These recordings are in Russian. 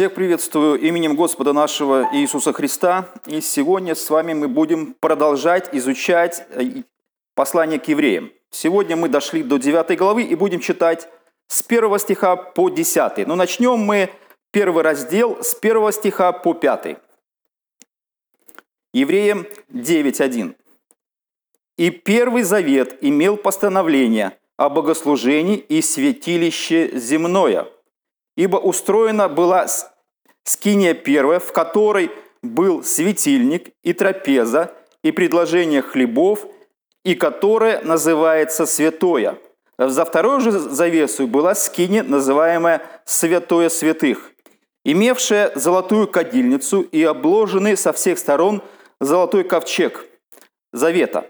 Всех приветствую именем Господа нашего Иисуса Христа. И сегодня с вами мы будем продолжать изучать э, послание к евреям. Сегодня мы дошли до 9 главы и будем читать с 1 стиха по 10. Но начнем мы первый раздел с 1 стиха по 5. Евреям 9.1. «И Первый Завет имел постановление о богослужении и святилище земное – ибо устроена была скиния первая, в которой был светильник и трапеза, и предложение хлебов, и которая называется святое. За второй же завесу была скиния, называемая святое святых, имевшая золотую кадильницу и обложенный со всех сторон золотой ковчег завета,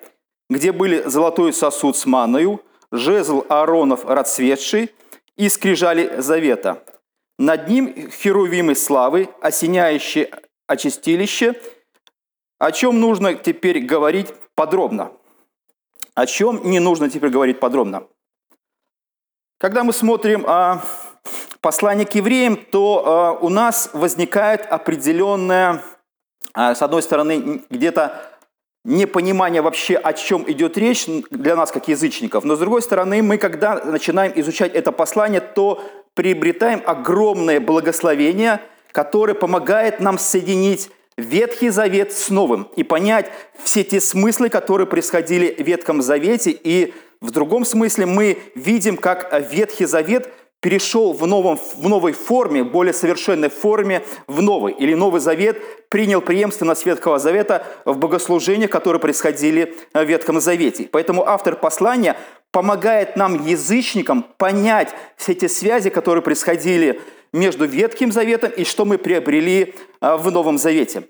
где были золотой сосуд с маною, жезл Ааронов расцветший и скрижали завета – над ним херувимы славы, осеняющие очистилище. О чем нужно теперь говорить подробно? О чем не нужно теперь говорить подробно? Когда мы смотрим а, послание к евреям, то а, у нас возникает определенное, а, с одной стороны, где-то непонимание вообще, о чем идет речь для нас, как язычников. Но с другой стороны, мы, когда начинаем изучать это послание, то приобретаем огромное благословение, которое помогает нам соединить Ветхий Завет с Новым и понять все те смыслы, которые происходили в Ветхом Завете. И в другом смысле мы видим, как Ветхий Завет перешел в, новом, в новой форме, более совершенной форме, в новый. Или Новый Завет принял преемственность Ветхого Завета в богослужениях, которые происходили в Ветхом Завете. Поэтому автор послания помогает нам, язычникам, понять все эти связи, которые происходили между Ветхим Заветом и что мы приобрели а, в Новом Завете.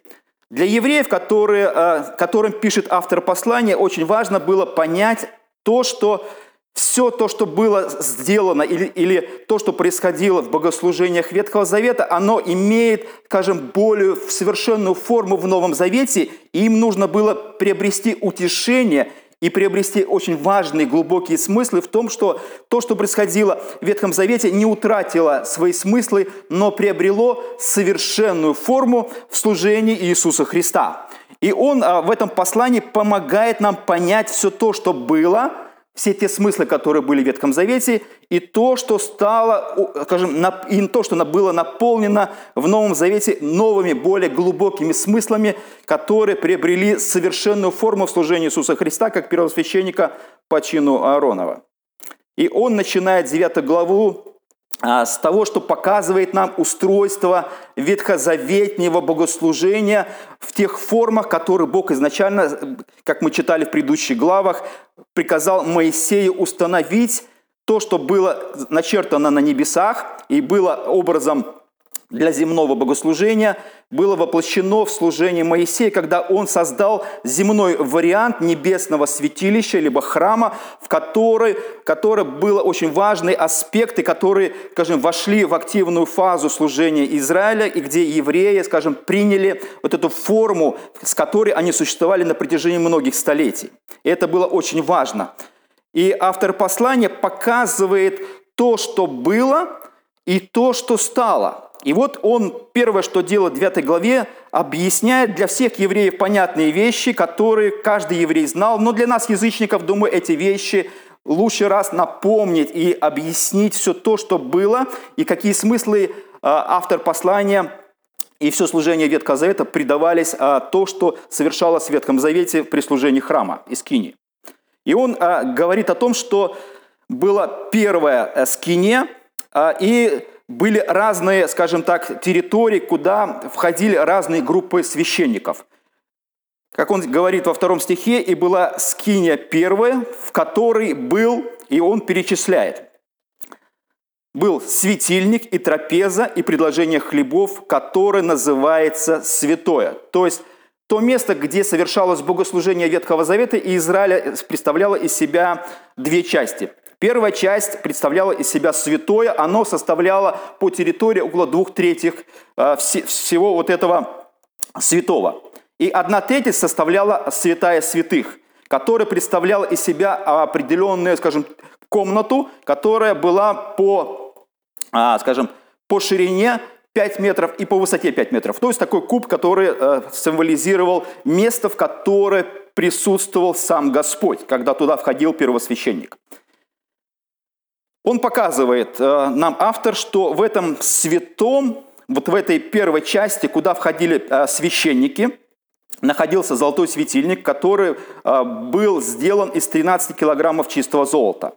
Для евреев, которые, а, которым пишет автор послания, очень важно было понять то, что все то, что было сделано или, или то, что происходило в богослужениях Ветхого Завета, оно имеет, скажем, более совершенную форму в Новом Завете, и им нужно было приобрести утешение и приобрести очень важные глубокие смыслы в том, что то, что происходило в Ветхом Завете, не утратило свои смыслы, но приобрело совершенную форму в служении Иисуса Христа. И Он а, в этом послании помогает нам понять все то, что было – все те смыслы, которые были в Ветхом Завете, и то, что стало, скажем, и то, что было наполнено в Новом Завете новыми, более глубокими смыслами, которые приобрели совершенную форму в служении Иисуса Христа, как первосвященника по чину Ааронова. И он начинает 9 главу с того, что показывает нам устройство ветхозаветнего богослужения в тех формах, которые Бог изначально, как мы читали в предыдущих главах, приказал Моисею установить то, что было начертано на небесах и было образом для земного богослужения было воплощено в служении Моисея, когда он создал земной вариант небесного святилища, либо храма, в который, который был очень важные аспекты, которые, скажем, вошли в активную фазу служения Израиля, и где евреи, скажем, приняли вот эту форму, с которой они существовали на протяжении многих столетий. И это было очень важно. И автор послания показывает то, что было, и то, что стало – и вот он первое, что делает в 9 главе, объясняет для всех евреев понятные вещи, которые каждый еврей знал. Но для нас, язычников, думаю, эти вещи лучше раз напомнить и объяснить все то, что было, и какие смыслы а, автор послания и все служение Ветхого Завета придавались а, то, что совершалось в Ветхом Завете при служении храма Искини. И он а, говорит о том, что была первая э, скине, и были разные, скажем так, территории, куда входили разные группы священников. Как он говорит во втором стихе, и была скиния первая, в которой был, и он перечисляет. Был светильник и трапеза, и предложение хлебов, которое называется святое. То есть то место, где совершалось богослужение Ветхого Завета, и Израиля представляло из себя две части. Первая часть представляла из себя святое, оно составляло по территории около двух третьих э, всего вот этого святого. И одна треть составляла святая святых, которая представляла из себя определенную, скажем, комнату, которая была по, а, скажем, по ширине 5 метров и по высоте 5 метров. То есть такой куб, который э, символизировал место, в которое присутствовал сам Господь, когда туда входил первосвященник. Он показывает э, нам автор, что в этом святом, вот в этой первой части, куда входили э, священники, находился золотой светильник, который э, был сделан из 13 килограммов чистого золота.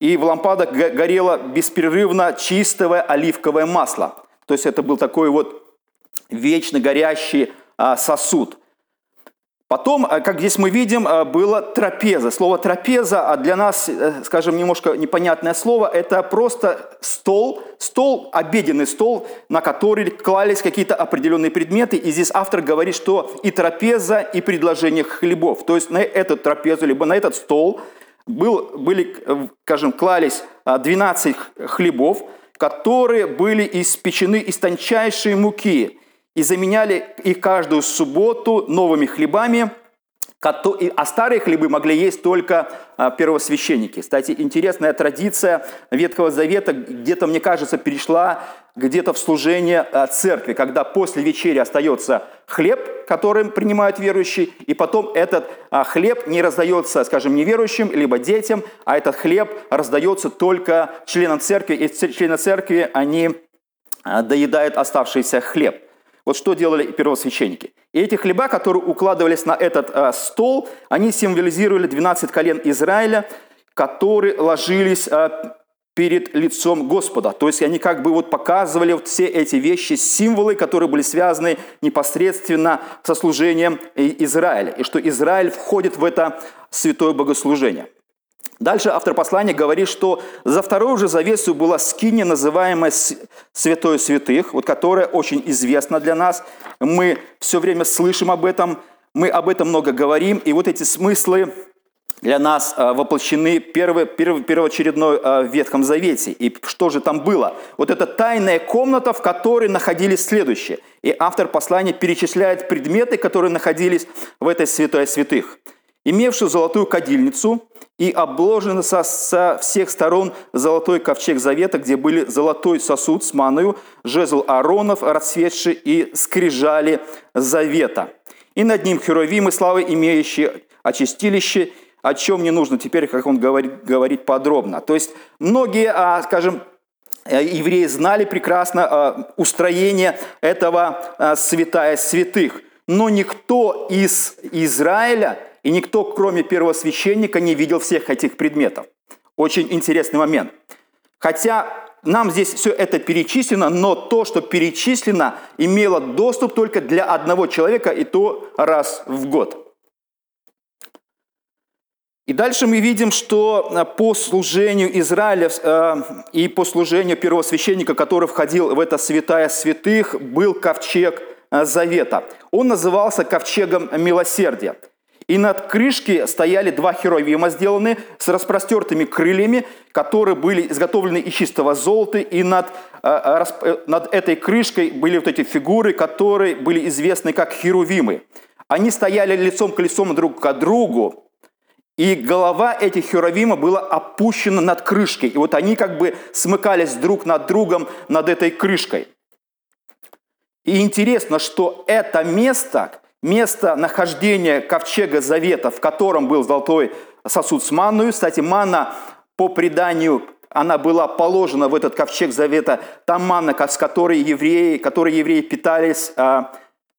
И в лампадах горело беспрерывно чистое оливковое масло. То есть это был такой вот вечно горящий сосуд. Потом, э, как здесь мы видим, э, было трапеза. Слово трапеза, а для нас, э, скажем, немножко непонятное слово, это просто стол, стол, обеденный стол, на который клались какие-то определенные предметы. И здесь автор говорит, что и трапеза, и предложение хлебов. То есть на эту трапезу, либо на этот стол был, были, скажем, клались 12 хлебов, которые были испечены из тончайшей муки – и заменяли их каждую субботу новыми хлебами, а старые хлебы могли есть только а, первосвященники. Кстати, интересная традиция Ветхого Завета где-то, мне кажется, перешла где-то в служение а, церкви, когда после вечери остается хлеб, которым принимают верующие, и потом этот а, хлеб не раздается, скажем, неверующим, либо детям, а этот хлеб раздается только членам церкви, и члены церкви, они доедают оставшийся хлеб. Вот что делали первосвященники. И эти хлеба, которые укладывались на этот э, стол, они символизировали 12 колен Израиля, которые ложились э, перед лицом Господа. То есть они как бы вот показывали вот все эти вещи, символы, которые были связаны непосредственно со служением Израиля. И что Израиль входит в это святое богослужение. Дальше автор послания говорит, что за вторую же завесу была скиния, называемая Святой Святых, вот которая очень известна для нас. Мы все время слышим об этом, мы об этом много говорим, и вот эти смыслы для нас а, воплощены первый, первый, первоочередной а, в Ветхом Завете. И что же там было? Вот это тайная комната, в которой находились следующие. И автор послания перечисляет предметы, которые находились в этой святой святых. Имевшую золотую кадильницу, и обложен со, со всех сторон золотой ковчег завета, где были золотой сосуд с маною, жезл Ааронов, расцветший и скрижали завета. И над ним херовимы славы, имеющие очистилище, о чем не нужно теперь, как он говорит, говорить подробно. То есть многие, а, скажем, э, евреи знали прекрасно а, устроение этого а, святая святых, но никто из Израиля – и никто, кроме первосвященника, не видел всех этих предметов. Очень интересный момент. Хотя нам здесь все это перечислено, но то, что перечислено, имело доступ только для одного человека, и то раз в год. И дальше мы видим, что э, по служению Израиля э, и по служению первосвященника, который входил в это святая святых, был ковчег э, завета. Он назывался ковчегом милосердия. И над крышки стояли два херовима, сделанные с распростертыми крыльями, которые были изготовлены из чистого золота. И над, э, э, над этой крышкой были вот эти фигуры, которые были известны как херувимы. Они стояли лицом к лицом друг к другу, и голова этих херовима была опущена над крышкой. И вот они как бы смыкались друг над другом над этой крышкой. И интересно, что это место, место нахождения ковчега завета, в котором был золотой сосуд с манной. Кстати, манна по преданию она была положена в этот ковчег завета, та манна, с которой евреи, которой евреи питались, а,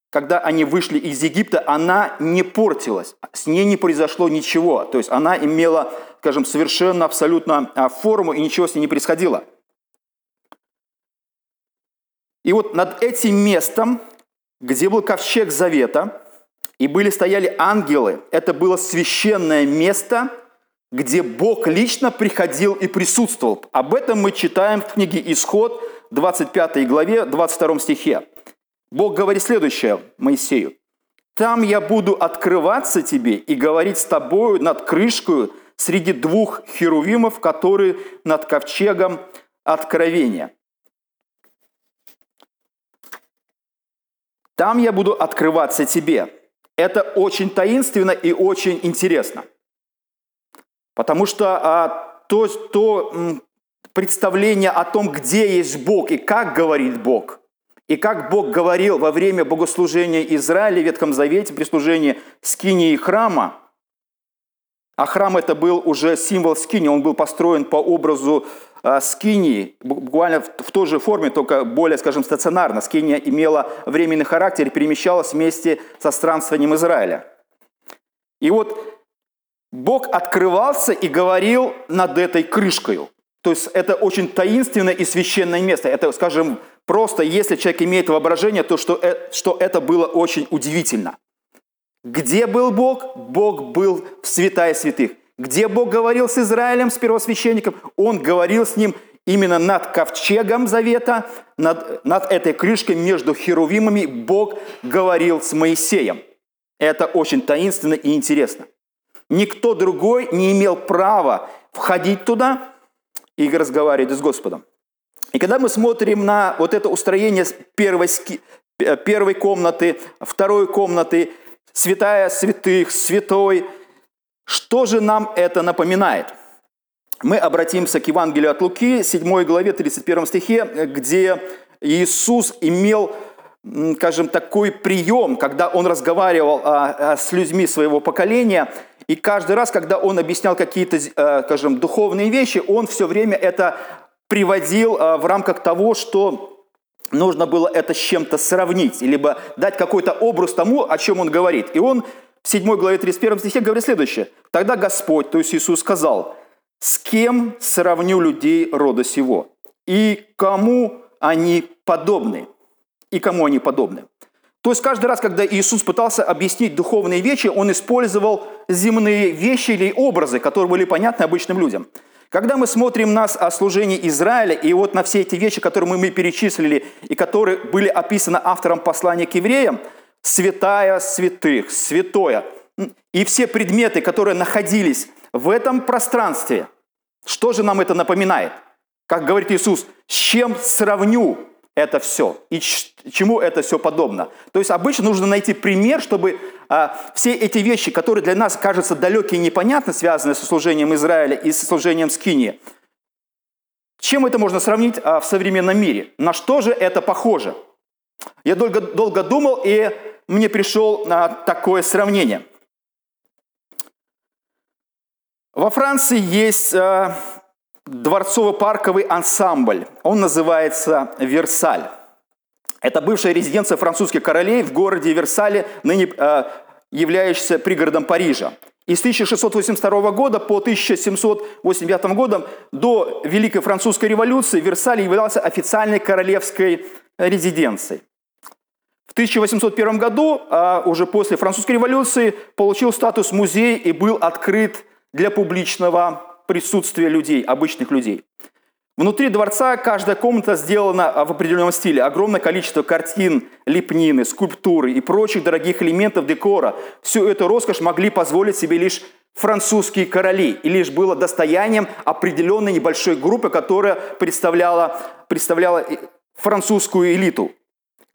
когда они вышли из Египта, она не портилась, с ней не произошло ничего. То есть она имела, скажем, совершенно абсолютно а, форму, и ничего с ней не происходило. И вот над этим местом где был ковчег завета, и были стояли ангелы. Это было священное место, где Бог лично приходил и присутствовал. Об этом мы читаем в книге «Исход», 25 главе, 22 стихе. Бог говорит следующее Моисею. «Там я буду открываться тебе и говорить с тобою над крышкой среди двух херувимов, которые над ковчегом откровения». Там я буду открываться тебе. Это очень таинственно и очень интересно. Потому что а, то, то м, представление о том, где есть Бог и как говорит Бог, И как Бог говорил во время богослужения Израиля в Ветхом Завете при служении скинии и храма, а храм это был уже символ скинии, он был построен по образу э, скинии, буквально в, в той же форме, только более, скажем, стационарно. Скиния имела временный характер и перемещалась вместе со странствованием Израиля. И вот Бог открывался и говорил над этой крышкой. То есть это очень таинственное и священное место. Это, скажем, просто, если человек имеет воображение, то что, э, что это было очень удивительно. Где был Бог? Бог был в святая святых. Где Бог говорил с Израилем, с первосвященником? Он говорил с ним именно над ковчегом завета, над, над этой крышкой между херувимами. Бог говорил с Моисеем. Это очень таинственно и интересно. Никто другой не имел права входить туда и разговаривать с Господом. И когда мы смотрим на вот это устроение первой, первой комнаты, второй комнаты, святая святых, святой. Что же нам это напоминает? Мы обратимся к Евангелию от Луки, 7 главе, 31 стихе, где Иисус имел, скажем, такой прием, когда Он разговаривал а, а, с людьми своего поколения, и каждый раз, когда Он объяснял какие-то, а, скажем, духовные вещи, Он все время это приводил в рамках того, что нужно было это с чем-то сравнить, либо дать какой-то образ тому, о чем он говорит. И он в 7 главе 31 стихе говорит следующее. «Тогда Господь, то есть Иисус, сказал, с кем сравню людей рода сего, и кому они подобны, и кому они подобны». То есть каждый раз, когда Иисус пытался объяснить духовные вещи, он использовал земные вещи или образы, которые были понятны обычным людям – когда мы смотрим на служение Израиля и вот на все эти вещи, которые мы перечислили и которые были описаны автором послания к евреям, святая святых, святое, и все предметы, которые находились в этом пространстве, что же нам это напоминает? Как говорит Иисус, с чем сравню это все и чему это все подобно. То есть обычно нужно найти пример, чтобы все эти вещи, которые для нас кажутся далекие и непонятны, связанные со служением Израиля и со служением Скинии, чем это можно сравнить а, в современном мире? На что же это похоже? Я долго, долго думал, и мне пришел а, такое сравнение. Во Франции есть а, дворцово-парковый ансамбль. Он называется «Версаль». Это бывшая резиденция французских королей в городе Версале, ныне э, являющийся пригородом Парижа. И с 1682 года по 1789 год до Великой Французской революции Версаль являлся официальной королевской резиденцией. В 1801 году, а уже после Французской революции, получил статус музея и был открыт для публичного присутствие людей, обычных людей. Внутри дворца каждая комната сделана в определенном стиле. Огромное количество картин, лепнины, скульптуры и прочих дорогих элементов декора. Всю эту роскошь могли позволить себе лишь французские короли, и лишь было достоянием определенной небольшой группы, которая представляла, представляла французскую элиту.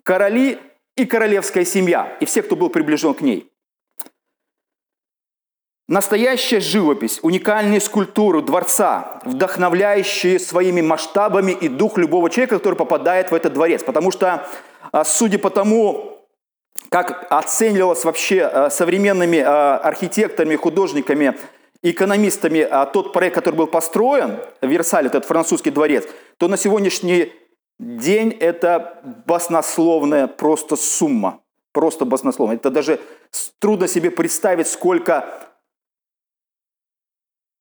Короли и королевская семья, и все, кто был приближен к ней. Настоящая живопись, уникальные скульптуры дворца, вдохновляющие своими масштабами и дух любого человека, который попадает в этот дворец. Потому что, а, судя по тому, как оценивалось вообще а, современными а, архитекторами, художниками, экономистами тот проект, который был построен, Версаль, этот французский дворец, то на сегодняшний день это баснословная просто сумма. Просто баснословная. Это даже трудно себе представить, сколько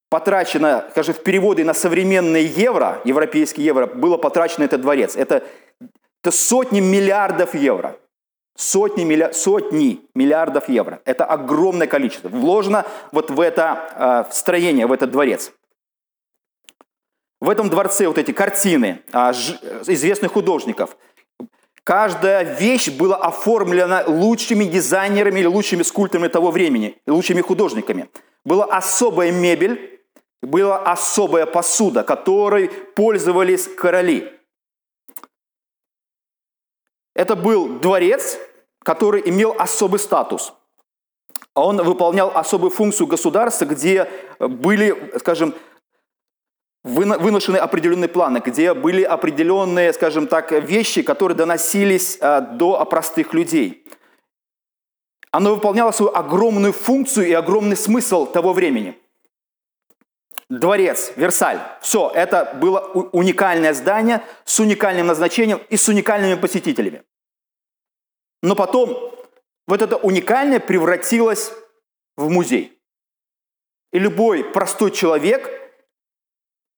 потрачено, скажем, в переводы на современные евро, европейские евро, было потрачено этот дворец. Это, это сотни миллиардов евро. Сотни, милля, сотни миллиардов евро. Это огромное количество. Вложено вот в это э, строение, в этот дворец. В этом дворце вот эти картины ж, известных художников. Каждая вещь была оформлена лучшими дизайнерами или лучшими скульпторами того времени, лучшими художниками. Была особая мебель, была особая посуда, которой пользовались короли. Это был дворец, который имел особый статус. Он выполнял особую функцию государства, где были, скажем, выношены определенные планы, где были определенные, скажем так, вещи, которые доносились а, до простых людей. Оно выполняло свою огромную функцию и огромный смысл того времени. Дворец, Версаль, все, это было уникальное здание с уникальным назначением и с уникальными посетителями. Но потом вот это уникальное превратилось в музей. И любой простой человек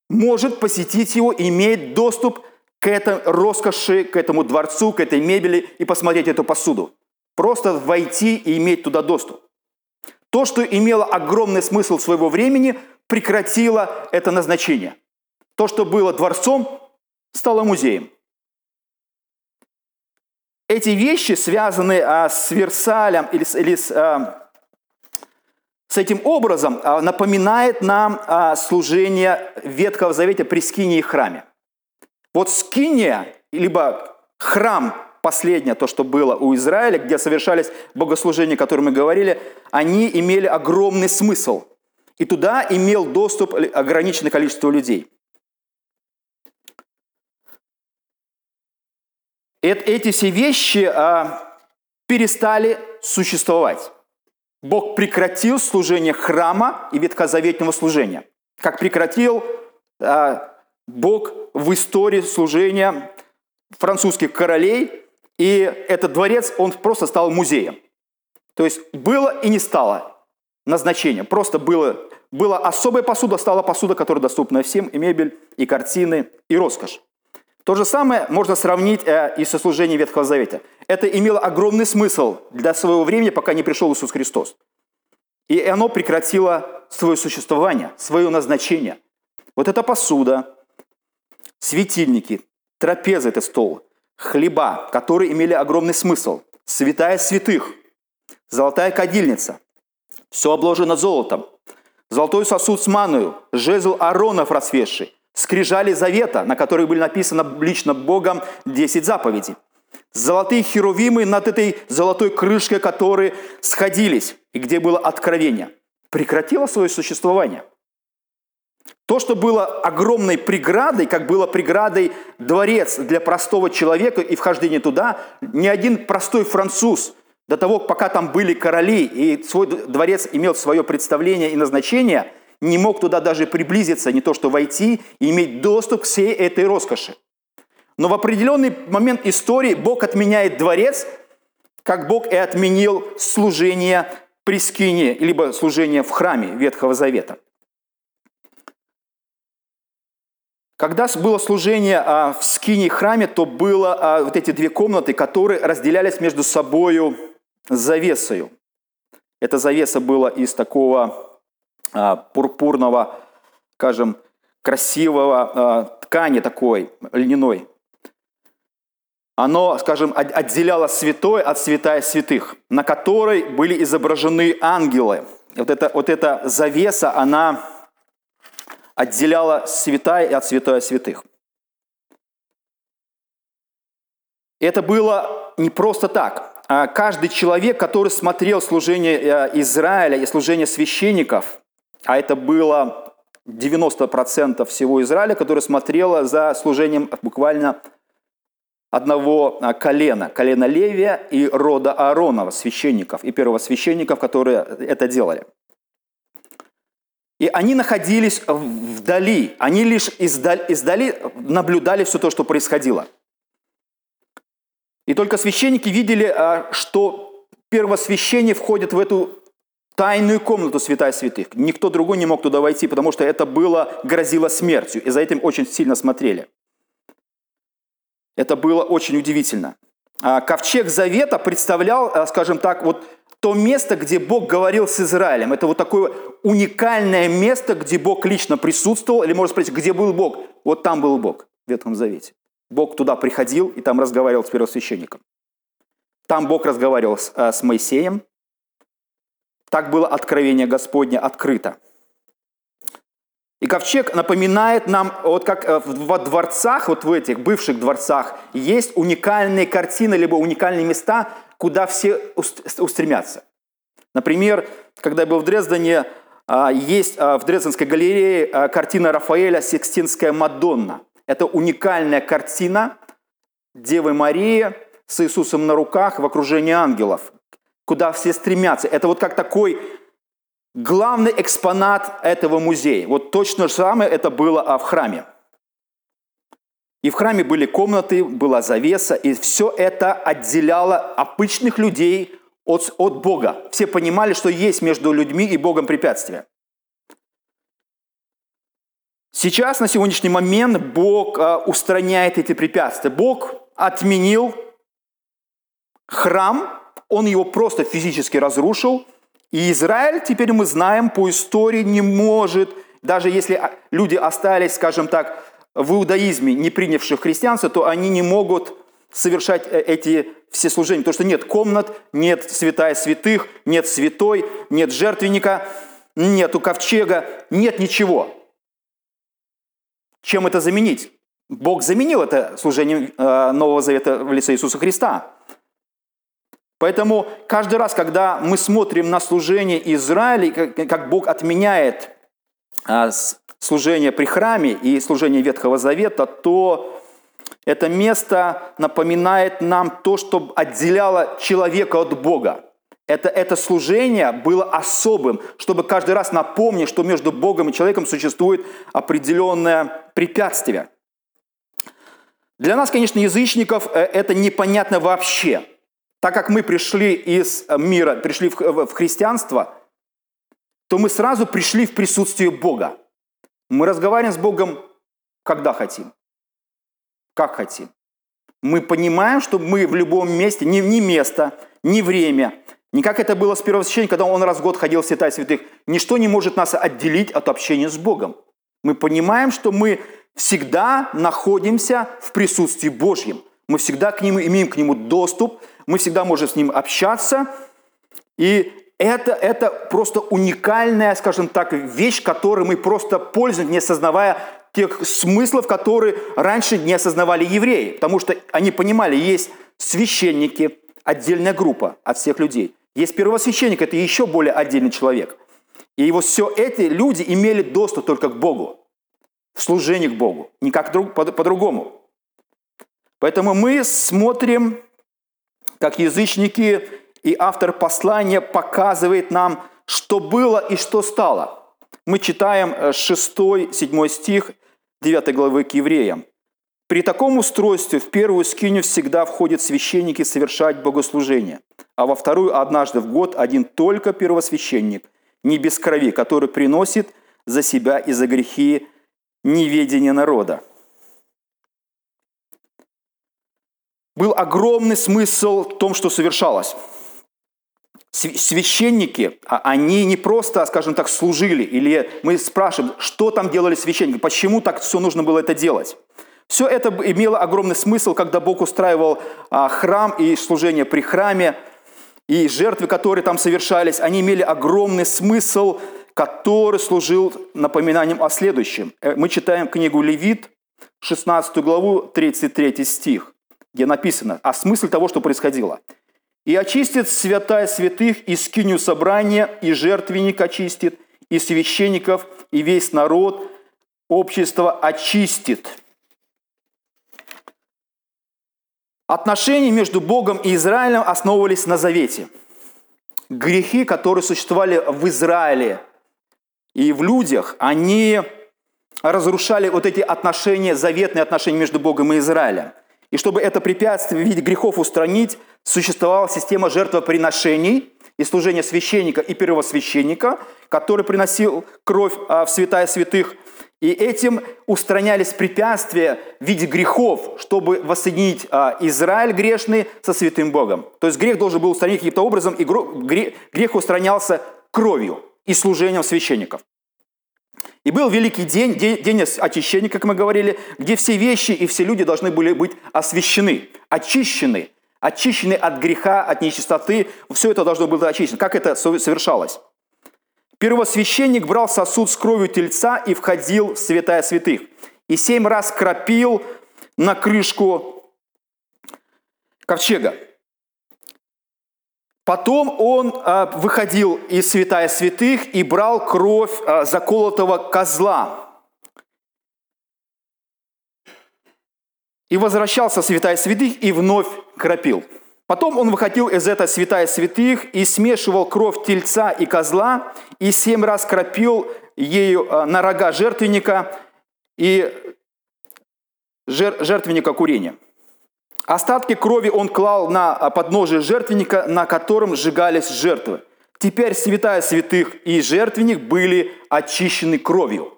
может посетить его и иметь доступ к этой роскоши, к этому дворцу, к этой мебели и посмотреть эту посуду. Просто войти и иметь туда доступ. То, что имело огромный смысл своего времени, прекратило это назначение. То, что было дворцом, стало музеем. Эти вещи связаны а, с Версалем или, или с, а, с этим образом, а, напоминает нам а, служение Ветхого Завета при скине и храме. Вот скиния, либо храм последнее, то, что было у Израиля, где совершались богослужения, о которых мы говорили, они имели огромный смысл. И туда имел доступ ограниченное количество людей. Эти все вещи а, перестали существовать. Бог прекратил служение храма и ветхозаветного служения. Как прекратил а, Бог в истории служения французских королей и этот дворец, он просто стал музеем. То есть было и не стало назначения. Просто было, была особая посуда, стала посуда, которая доступна всем, и мебель, и картины, и роскошь. То же самое можно сравнить э, и со служением Ветхого Завета. Это имело огромный смысл для своего времени, пока не пришел Иисус Христос. И оно прекратило свое существование, свое назначение. Вот эта посуда, светильники, трапеза – это стол, хлеба, которые имели огромный смысл, святая святых, золотая кадильница, все обложено золотом, золотой сосуд с маною, жезл Аронов расцветший, скрижали завета, на которых были написаны лично Богом 10 заповедей, золотые херувимы над этой золотой крышкой, которые сходились, и где было откровение, прекратило свое существование – то, что было огромной преградой, как было преградой дворец для простого человека и вхождение туда, ни один простой француз до того, пока там были короли и свой дворец имел свое представление и назначение, не мог туда даже приблизиться, не то что войти и иметь доступ к всей этой роскоши. Но в определенный момент истории Бог отменяет дворец, как Бог и отменил служение при скине, либо служение в храме Ветхого Завета. Когда было служение а, в скине храме, то было а, вот эти две комнаты, которые разделялись между собою завесою. Эта завеса была из такого а, пурпурного, скажем, красивого ткани такой, льняной. Оно, скажем, отделяло святое от святая святых, на которой были изображены ангелы. Вот эта, вот эта завеса, она отделяла святая от святая святых. Это было не просто так. А каждый человек, который смотрел служение э, Израиля и служение священников, а это было 90% всего Израиля, который смотрело за служением буквально одного а, колена, колена Левия и рода Ааронова, священников и первосвященников, которые это делали. И они находились вдали, они лишь издали, издали наблюдали все то, что происходило. И только священники видели, а, что первосвящение входит в эту тайную комнату святая святых. Никто другой не мог туда войти, потому что это было, грозило смертью. И за этим очень сильно смотрели. Это было очень удивительно. А ковчег Завета представлял, а, скажем так, вот то место, где Бог говорил с Израилем. Это вот такое уникальное место, где Бог лично присутствовал, или можно спросить, где был Бог? Вот там был Бог в Ветхом Завете. Бог туда приходил и там разговаривал с первосвященником. Там Бог разговаривал с, э, с Моисеем. Так было откровение Господне открыто. И ковчег напоминает нам, вот как э, во дворцах, вот в этих бывших дворцах, есть уникальные картины, либо уникальные места, куда все устремятся. Например, когда я был в Дрездене, а, есть а, в Дрезденской галерее а, картина Рафаэля «Секстинская Мадонна». Это уникальная картина Девы Марии с Иисусом на руках в окружении ангелов, куда все стремятся. Это вот как такой главный экспонат этого музея. Вот точно же самое это было в храме. И в храме были комнаты, была завеса, и все это отделяло обычных людей от, от Бога. Все понимали, что есть между людьми и Богом препятствие. Сейчас, на сегодняшний момент, Бог а, устраняет эти препятствия. Бог отменил храм, Он его просто физически разрушил. И Израиль, теперь мы знаем, по истории не может, даже если люди остались, скажем так, в иудаизме, не принявших христианство, то они не могут совершать э, эти все служения, потому что нет комнат, нет святая святых, нет святой, нет жертвенника, нету ковчега, нет ничего. Чем это заменить? Бог заменил это служением э, Нового Завета в лице Иисуса Христа. Поэтому каждый раз, когда мы смотрим на служение Израиля, как Бог отменяет э, служение при храме и служение Ветхого Завета, то это место напоминает нам то, что отделяло человека от Бога. Это, это служение было особым, чтобы каждый раз напомнить, что между Богом и человеком существует определенное препятствие. Для нас, конечно, язычников э, это непонятно вообще. Так как мы пришли из мира, пришли в христианство, то мы сразу пришли в присутствие Бога. Мы разговариваем с Богом, когда хотим, как хотим. Мы понимаем, что мы в любом месте, ни, ни место, ни время, не как это было с первосвященником, когда он раз в год ходил в святая святых, ничто не может нас отделить от общения с Богом. Мы понимаем, что мы всегда находимся в присутствии Божьем. Мы всегда к нему имеем к нему доступ, мы всегда можем с ним общаться. И это, это просто уникальная, скажем так, вещь, которой мы просто пользуемся, не осознавая тех смыслов, которые раньше не осознавали евреи. Потому что они понимали, есть священники, отдельная группа от всех людей. Есть первосвященник, это еще более отдельный человек. И вот все эти люди имели доступ только к Богу, в служение к Богу, никак по-другому. Поэтому мы смотрим, как язычники и автор послания показывает нам, что было и что стало. Мы читаем 6-7 э, стих 9 главы к евреям. При таком устройстве в первую скиню всегда входят священники совершать богослужение, а во вторую однажды в год один только первосвященник, не без крови, который приносит за себя и за грехи неведения народа. Был огромный смысл в том, что совершалось священники, а они не просто, скажем так, служили, или мы спрашиваем, что там делали священники, почему так все нужно было это делать. Все это имело огромный смысл, когда Бог устраивал а, храм и служение при храме, и жертвы, которые там совершались, они имели огромный смысл, который служил напоминанием о следующем. Э, мы читаем книгу Левит, 16 главу, 33 стих, где написано о смысле того, что происходило – и очистит святая святых, и скиню собрания, и жертвенник очистит, и священников, и весь народ, общество очистит. Отношения между Богом и Израилем основывались на завете. Грехи, которые существовали в Израиле и в людях, они разрушали вот эти отношения, заветные отношения между Богом и Израилем. И чтобы это препятствие в виде грехов устранить, существовала система жертвоприношений и служения священника и первосвященника, который приносил кровь а, в святая святых. И этим устранялись препятствия в виде грехов, чтобы воссоединить а, Израиль грешный со святым Богом. То есть грех должен был устранить каким-то образом, и грех устранялся кровью и служением священников. И был великий день, день, день очищения, как мы говорили, где все вещи и все люди должны были быть освящены, очищены – очищены от греха, от нечистоты. Все это должно было очищено. Как это совершалось? Первосвященник брал сосуд с кровью тельца и входил в святая святых. И семь раз кропил на крышку ковчега. Потом он а, выходил из святая святых и брал кровь а, заколотого козла. И возвращался в святая святых и вновь кропил. Потом он выходил из этой святая святых и смешивал кровь тельца и козла, и семь раз кропил ею а, на рога жертвенника и жертвенника курения. Остатки крови он клал на подножие жертвенника, на котором сжигались жертвы. Теперь святая святых и жертвенник были очищены кровью.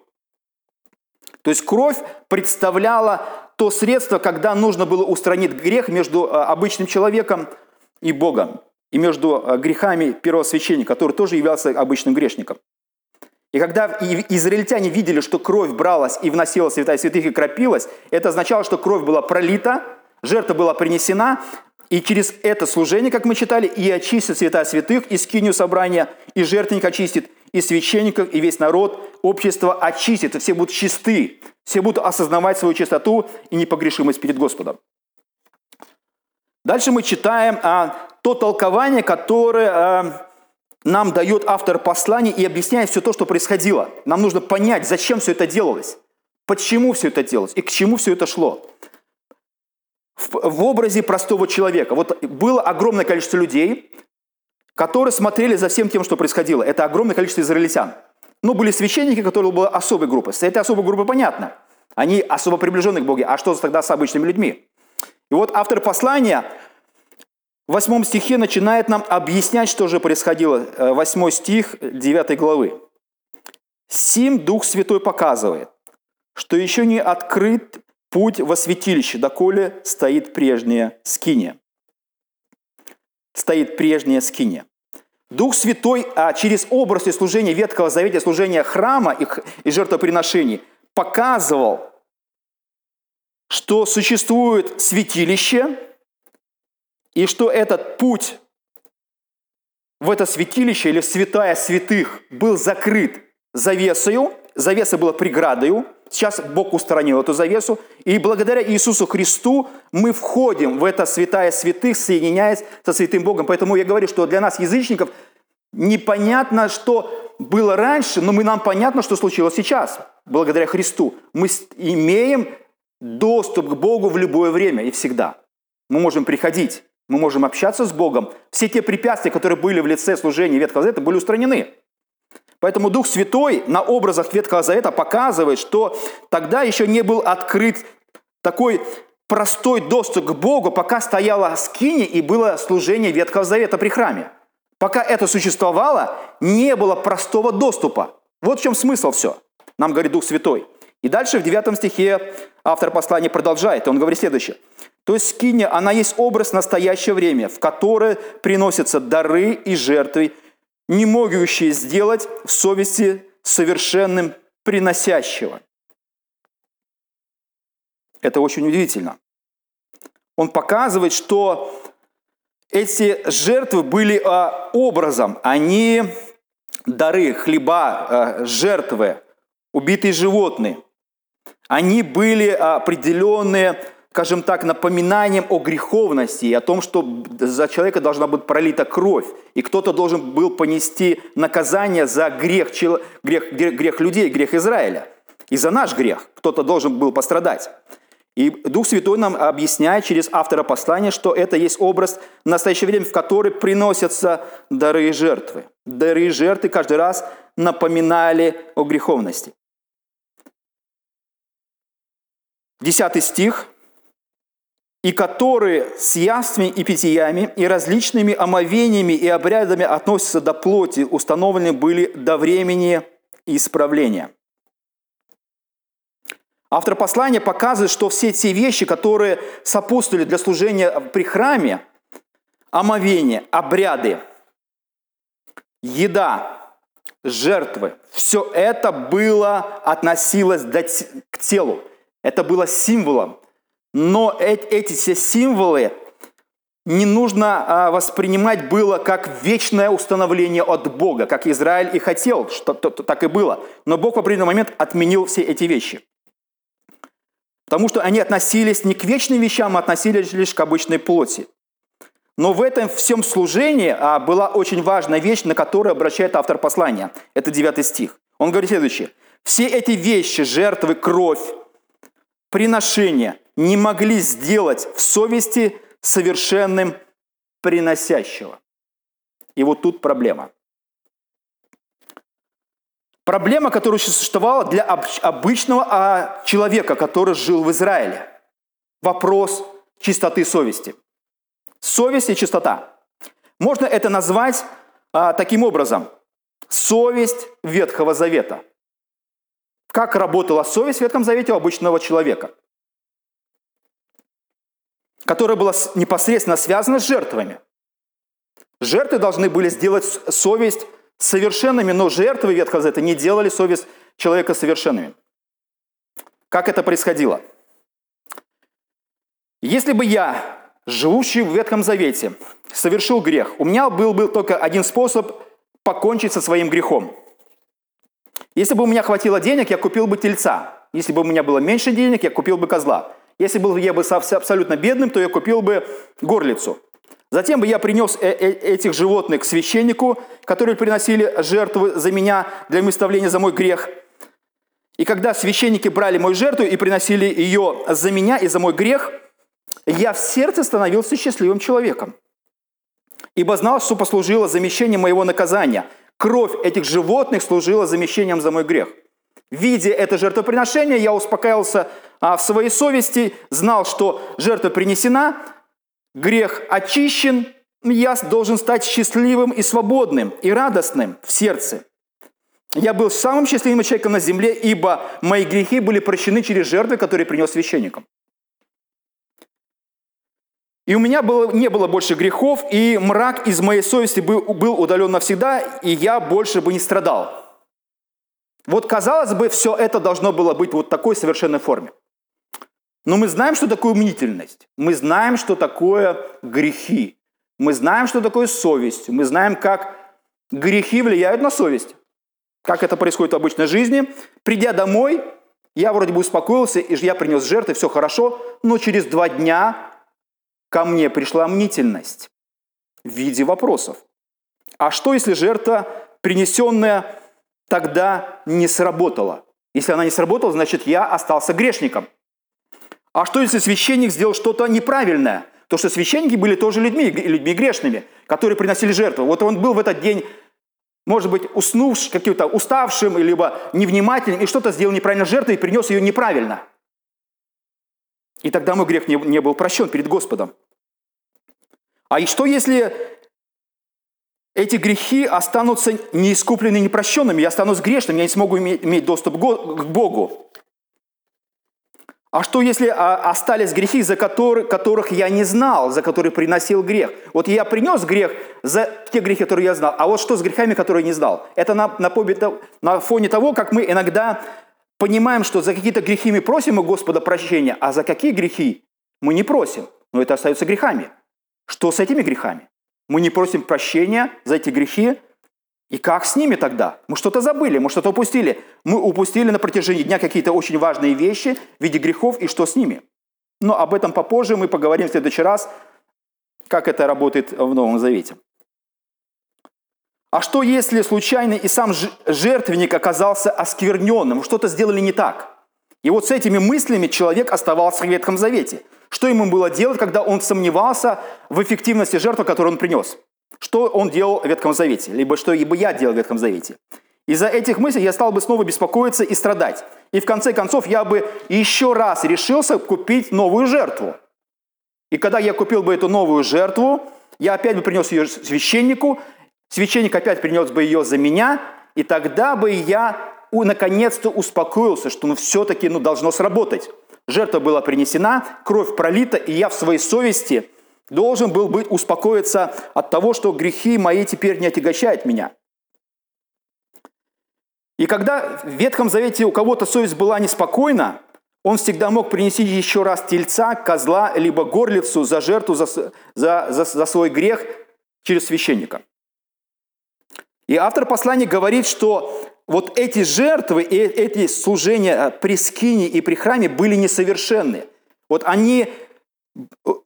То есть кровь представляла то средство, когда нужно было устранить грех между э, обычным человеком и Богом, и между э, грехами первого священника, который тоже являлся обычным грешником. И когда израильтяне видели, что кровь бралась и вносилась в святая святых и кропилась, это означало, что кровь была пролита, жертва была принесена, и через это служение, как мы читали, и очистит святая святых, и скинию собрания, и жертвенник очистит, и священников, и весь народ, общество очистит, и все будут чисты, все будут осознавать свою чистоту и непогрешимость перед Господом. Дальше мы читаем а, то толкование, которое а, нам дает автор послания и объясняет все то, что происходило. Нам нужно понять, зачем все это делалось, почему все это делалось и к чему все это шло. В, в образе простого человека. Вот было огромное количество людей, которые смотрели за всем тем, что происходило. Это огромное количество израильтян. Но были священники, которые были особой группы. С этой особой группой понятно. Они особо приближены к Богу. А что тогда с обычными людьми? И вот автор послания в восьмом стихе начинает нам объяснять, что же происходило. Э, восьмой стих девятой главы. «Сим Дух Святой показывает, что еще не открыт путь во святилище, доколе стоит прежняя скиния». Стоит прежняя скиния. Дух Святой а через образ и служение Ветхого Завета, служения храма и, и жертвоприношений показывал, что существует святилище – и что этот путь в это святилище или в святая святых был закрыт завесою, завеса была преградою, сейчас Бог устранил эту завесу, и благодаря Иисусу Христу мы входим в это святая святых, соединяясь со святым Богом. Поэтому я говорю, что для нас, язычников, непонятно, что было раньше, но мы, нам понятно, что случилось сейчас, благодаря Христу. Мы имеем доступ к Богу в любое время и всегда. Мы можем приходить. Мы можем общаться с Богом. Все те препятствия, которые были в лице служения Ветхого Завета, были устранены. Поэтому Дух Святой на образах Ветхого Завета показывает, что тогда еще не был открыт такой простой доступ к Богу, пока стояла скини и было служение Ветхого Завета при храме. Пока это существовало, не было простого доступа. Вот в чем смысл все, нам говорит Дух Святой. И дальше в 9 стихе автор послания продолжает, он говорит следующее. То есть скиния, она есть образ настоящего времени, в которое приносятся дары и жертвы, не могущие сделать в совести совершенным приносящего. Это очень удивительно. Он показывает, что эти жертвы были а, образом, они дары, хлеба, а, жертвы, убитые животные. Они были определенные скажем так, напоминанием о греховности и о том, что за человека должна быть пролита кровь, и кто-то должен был понести наказание за грех, грех, грех, грех людей, грех Израиля. И за наш грех кто-то должен был пострадать. И Дух Святой нам объясняет через автора послания, что это есть образ в настоящее время, в который приносятся дары и жертвы. Дары и жертвы каждый раз напоминали о греховности. Десятый стих – и которые с яствами и питьями и различными омовениями и обрядами относятся до плоти, установлены были до времени исправления. Автор послания показывает, что все те вещи, которые сопутствовали для служения при храме, омовение, обряды, еда, жертвы, все это было, относилось к телу. Это было символом но эти все символы не нужно а, воспринимать было как вечное установление от Бога, как Израиль и хотел, что так и было. Но Бог в определенный момент отменил все эти вещи. Потому что они относились не к вечным вещам, а относились лишь к обычной плоти. Но в этом всем служении а, была очень важная вещь, на которую обращает автор послания. Это 9 стих. Он говорит следующее. «Все эти вещи, жертвы, кровь, приношения не могли сделать в совести совершенным приносящего». И вот тут проблема. Проблема, которая существовала для обычного а, человека, который жил в Израиле. Вопрос чистоты совести. Совесть и чистота. Можно это назвать а, таким образом. Совесть Ветхого Завета. Как работала совесть в Ветхом Завете у обычного человека, которая была непосредственно связана с жертвами. Жертвы должны были сделать совесть совершенными, но жертвы Ветхого Завета не делали совесть человека совершенными. Как это происходило? Если бы я, живущий в Ветхом Завете, совершил грех, у меня был бы только один способ покончить со своим грехом. Если бы у меня хватило денег, я купил бы тельца. Если бы у меня было меньше денег, я купил бы козла. Если бы я был абсолютно бедным, то я купил бы горлицу. Затем бы я принес э, э, этих животных к священнику, которые приносили жертвы за меня для выставления за мой грех. И когда священники брали мою жертву и приносили ее за меня и за мой грех, я в сердце становился счастливым человеком. Ибо знал, что послужило замещением моего наказания. Кровь этих животных служила замещением за мой грех. Видя это жертвоприношение, я успокаивался а, в своей совести, знал, что жертва принесена, грех очищен, я должен стать счастливым и свободным, и радостным в сердце. Я был самым счастливым человеком на земле, ибо мои грехи были прощены через жертвы, которые принес священникам. И у меня было, не было больше грехов, и мрак из моей совести был, был удален навсегда, и я больше бы не страдал. Вот, казалось бы, все это должно было быть вот такой совершенной форме. Но мы знаем, что такое мнительность. Мы знаем, что такое грехи. Мы знаем, что такое совесть. Мы знаем, как грехи влияют на совесть. Как это происходит в обычной жизни. Придя домой, я вроде бы успокоился, и я принес жертвы, все хорошо, но через два дня ко мне пришла мнительность в виде вопросов. А что, если жертва, принесенная тогда, не сработала? Если она не сработала, значит, я остался грешником – а что, если священник сделал что-то неправильное? То, что священники были тоже людьми, людьми грешными, которые приносили жертву. Вот он был в этот день, может быть, уснувшим, каким-то уставшим, либо невнимательным, и что-то сделал неправильно жертвой и принес ее неправильно. И тогда мой грех не, не был прощен перед Господом. А и что, если эти грехи останутся неискупленными, непрощенными, я останусь грешным, я не смогу иметь, доступ к Богу? А что, если а, остались грехи, за которые, которых я не знал, за которые приносил грех? Вот я принес грех за те грехи, которые я знал, а вот что с грехами, которые не знал? Это на, на, на фоне того, как мы иногда понимаем, что за какие-то грехи мы просим у Господа прощения, а за какие грехи мы не просим, но это остается грехами. Что с этими грехами? Мы не просим прощения за эти грехи, и как с ними тогда? Мы что-то забыли, мы что-то упустили. Мы упустили на протяжении дня какие-то очень важные вещи в виде грехов, и что с ними? Но об этом попозже мы поговорим в следующий раз, как это работает в Новом Завете. А что, если случайно и сам жертвенник оказался оскверненным, что-то сделали не так? И вот с этими мыслями человек оставался в Ветхом Завете. Что ему было делать, когда он сомневался в эффективности жертвы, которую он принес? Что он делал в Ветхом Завете, либо что бы я делал в Ветхом Завете. Из-за этих мыслей я стал бы снова беспокоиться и страдать. И в конце концов я бы еще раз решился купить новую жертву. И когда я купил бы эту новую жертву, я опять бы принес ее священнику, священник опять принес бы ее за меня, и тогда бы я наконец-то успокоился, что ну, все-таки ну, должно сработать. Жертва была принесена, кровь пролита, и я в своей совести – должен был быть успокоиться от того, что грехи мои теперь не отягощают меня. И когда в Ветхом Завете у кого-то совесть была неспокойна, он всегда мог принести еще раз тельца, козла, либо горлицу за жертву, за, за, за, за свой грех через священника. И автор послания говорит, что вот эти жертвы и эти служения при скине и при храме были несовершенны. Вот они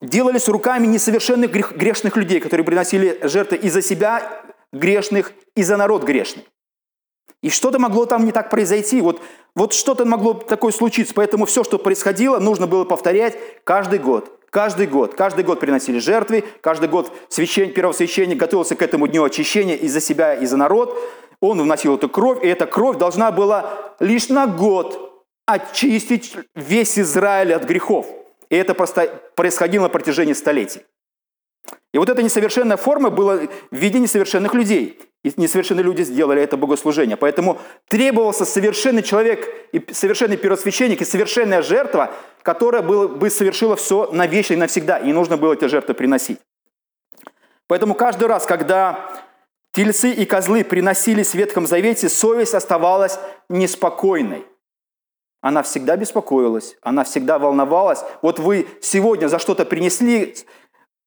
делались руками несовершенных грешных людей, которые приносили жертвы и за себя грешных, и за народ грешный. И что-то могло там не так произойти. Вот, вот что-то могло такое случиться. Поэтому все, что происходило, нужно было повторять каждый год. Каждый год. Каждый год приносили жертвы. Каждый год священник, первосвященник готовился к этому дню очищения и за себя, и за народ. Он вносил эту кровь, и эта кровь должна была лишь на год очистить весь Израиль от грехов. И это происходило на протяжении столетий. И вот эта несовершенная форма была в виде несовершенных людей. И несовершенные люди сделали это богослужение. Поэтому требовался совершенный человек, и совершенный первосвященник, и совершенная жертва, которая было, бы совершила все навечно и навсегда. И не нужно было эти жертвы приносить. Поэтому каждый раз, когда тельцы и козлы приносились в Ветхом Завете, совесть оставалась неспокойной. Она всегда беспокоилась, она всегда волновалась. Вот вы сегодня за что-то принесли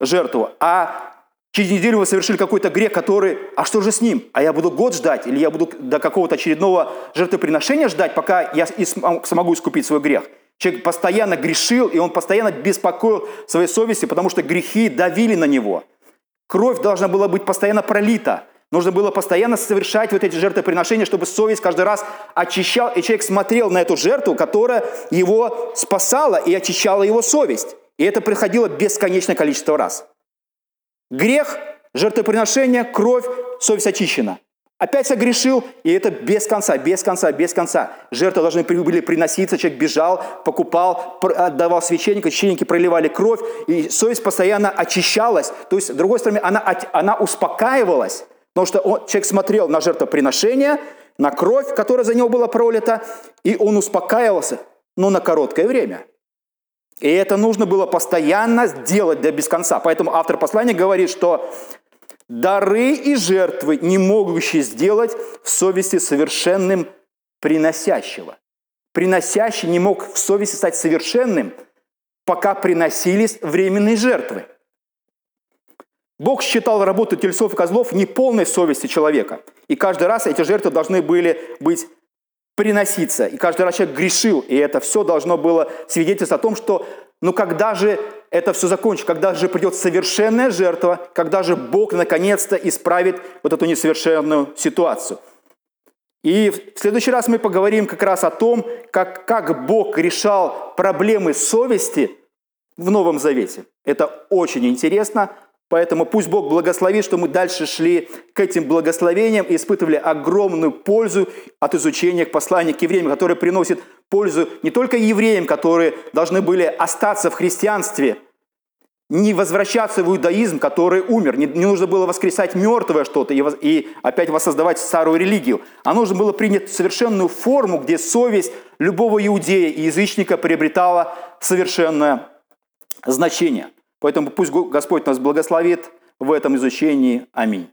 жертву, а через неделю вы совершили какой-то грех, который, а что же с ним? А я буду год ждать, или я буду до какого-то очередного жертвоприношения ждать, пока я смогу искупить свой грех. Человек постоянно грешил, и он постоянно беспокоил своей совести, потому что грехи давили на него. Кровь должна была быть постоянно пролита. Нужно было постоянно совершать вот эти жертвоприношения, чтобы совесть каждый раз очищал, и человек смотрел на эту жертву, которая его спасала и очищала его совесть. И это происходило бесконечное количество раз. Грех, жертвоприношение, кровь, совесть очищена. Опять согрешил, и это без конца, без конца, без конца. Жертвы должны были приноситься, человек бежал, покупал, отдавал священника, священники проливали кровь, и совесть постоянно очищалась. То есть, с другой стороны, она, она успокаивалась, потому что он, человек смотрел на жертвоприношение, на кровь, которая за него была пролита, и он успокаивался, но на короткое время – и это нужно было постоянно делать до без конца. Поэтому автор послания говорит, что дары и жертвы, не могущие сделать в совести совершенным приносящего. Приносящий не мог в совести стать совершенным, пока приносились временные жертвы. Бог считал работу тельцов и козлов неполной совести человека. И каждый раз эти жертвы должны были быть приноситься. И каждый раз человек грешил, и это все должно было свидетельствовать о том, что ну когда же это все закончится, когда же придет совершенная жертва, когда же Бог наконец-то исправит вот эту несовершенную ситуацию. И в следующий раз мы поговорим как раз о том, как, как Бог решал проблемы совести в Новом Завете. Это очень интересно, Поэтому пусть Бог благословит, что мы дальше шли к этим благословениям и испытывали огромную пользу от изучения послания к евреям, которое приносит пользу не только евреям, которые должны были остаться в христианстве, не возвращаться в иудаизм, который умер. Не, не нужно было воскресать мертвое что-то и, и опять воссоздавать старую религию. А нужно было принять совершенную форму, где совесть любого иудея и язычника приобретала совершенное значение. Поэтому пусть Господь нас благословит в этом изучении. Аминь.